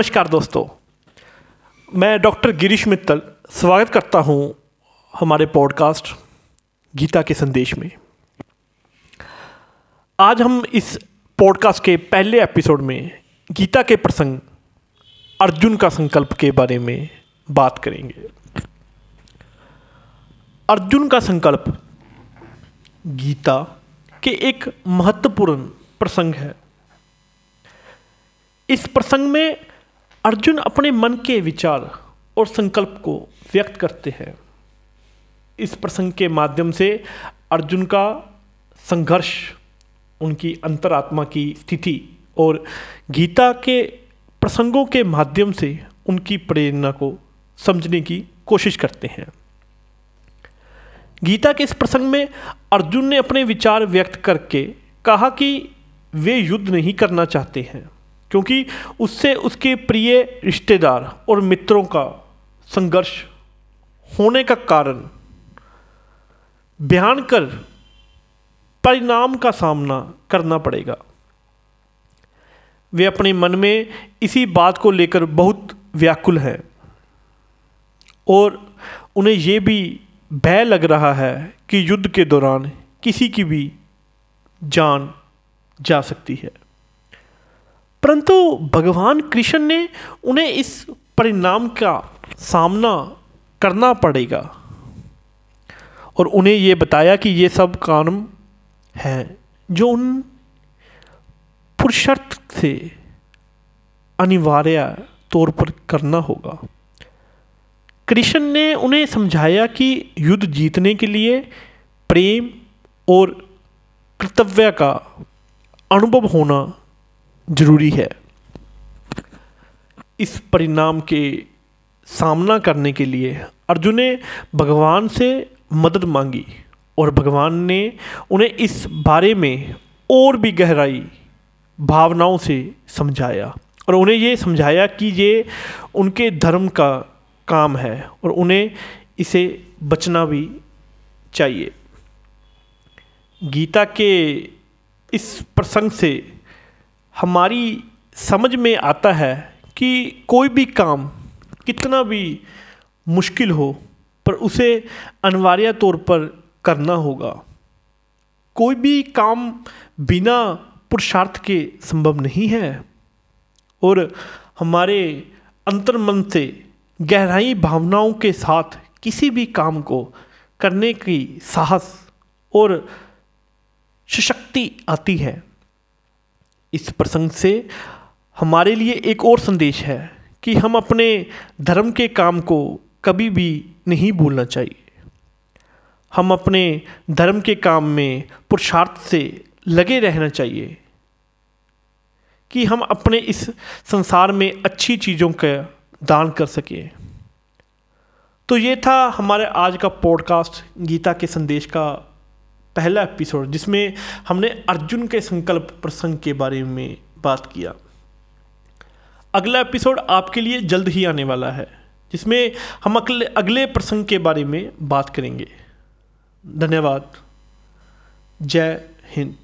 नमस्कार दोस्तों, मैं डॉक्टर गिरीश मित्तल स्वागत करता हूँ हमारे पॉडकास्ट गीता के संदेश में। आज हम इस पॉडकास्ट के पहले एपिसोड में गीता के प्रसंग, अर्जुन का संकल्प के बारे में बात करेंगे। अर्जुन का संकल्प गीता के एक महत्वपूर्ण प्रसंग है। इस प्रसंग में अर्जुन अपने मन के विचार और संकल्प को व्यक्त करते हैं। इस प्रसंग के माध्यम से अर्जुन का संघर्ष, उनकी अंतरात्मा की स्थिति और गीता के प्रसंगों के माध्यम से उनकी प्रेरणा को समझने की कोशिश करते हैं। गीता के इस प्रसंग में अर्जुन ने अपने विचार व्यक्त करके कहा कि वे युद्ध नहीं करना चाहते हैं। क्योंकि उससे उसके प्रिय रिश्तेदार और मित्रों का संघर्ष होने का कारण बयान कर परिणाम का सामना करना पड़ेगा। वे अपने मन में इसी बात को लेकर बहुत व्याकुल हैं और उन्हें ये भी भय लग रहा है कि युद्ध के दौरान किसी की भी जान जा सकती है। परंतु भगवान कृष्ण ने उन्हें इस परिणाम का सामना करना पड़ेगा। और उन्हें ये बताया कि ये सब काम हैं जो उन पुरुषार्थ से अनिवार्य तौर पर करना होगा। कृष्ण ने उन्हें समझाया कि युद्ध जीतने के लिए प्रेम और कर्तव्य का अनुभव होना ज़रूरी है। इस परिणाम के सामना करने के लिए अर्जुन ने भगवान से मदद मांगी और भगवान ने उन्हें इस बारे में और भी गहराई भावनाओं से समझाया और उन्हें ये समझाया कि ये उनके धर्म का काम है और उन्हें इसे बचना भी चाहिए। गीता के इस प्रसंग से हमारी समझ में आता है कि कोई भी काम कितना भी मुश्किल हो, पर उसे अनिवार्य तौर पर करना होगा। कोई भी काम बिना पुरुषार्थ के संभव नहीं है। और हमारे अंतर्मन से गहराई भावनाओं के साथ किसी भी काम को करने की साहस और सशक्ति आती है। इस प्रसंग से हमारे लिए एक और संदेश है कि हम अपने धर्म के काम को कभी भी नहीं भूलना चाहिए। हम अपने धर्म के काम में पुरुषार्थ से लगे रहना चाहिए कि हम अपने इस संसार में अच्छी चीज़ों का दान कर सकें। तो ये था हमारे आज का पॉडकास्ट गीता के संदेश का पहला एपिसोड जिसमें हमने अर्जुन के संकल्प प्रसंग के बारे में बात किया। अगला एपिसोड आपके लिए जल्द ही आने वाला है, जिसमें हम अगले अगले प्रसंग के बारे में बात करेंगे। धन्यवाद। जय हिंद।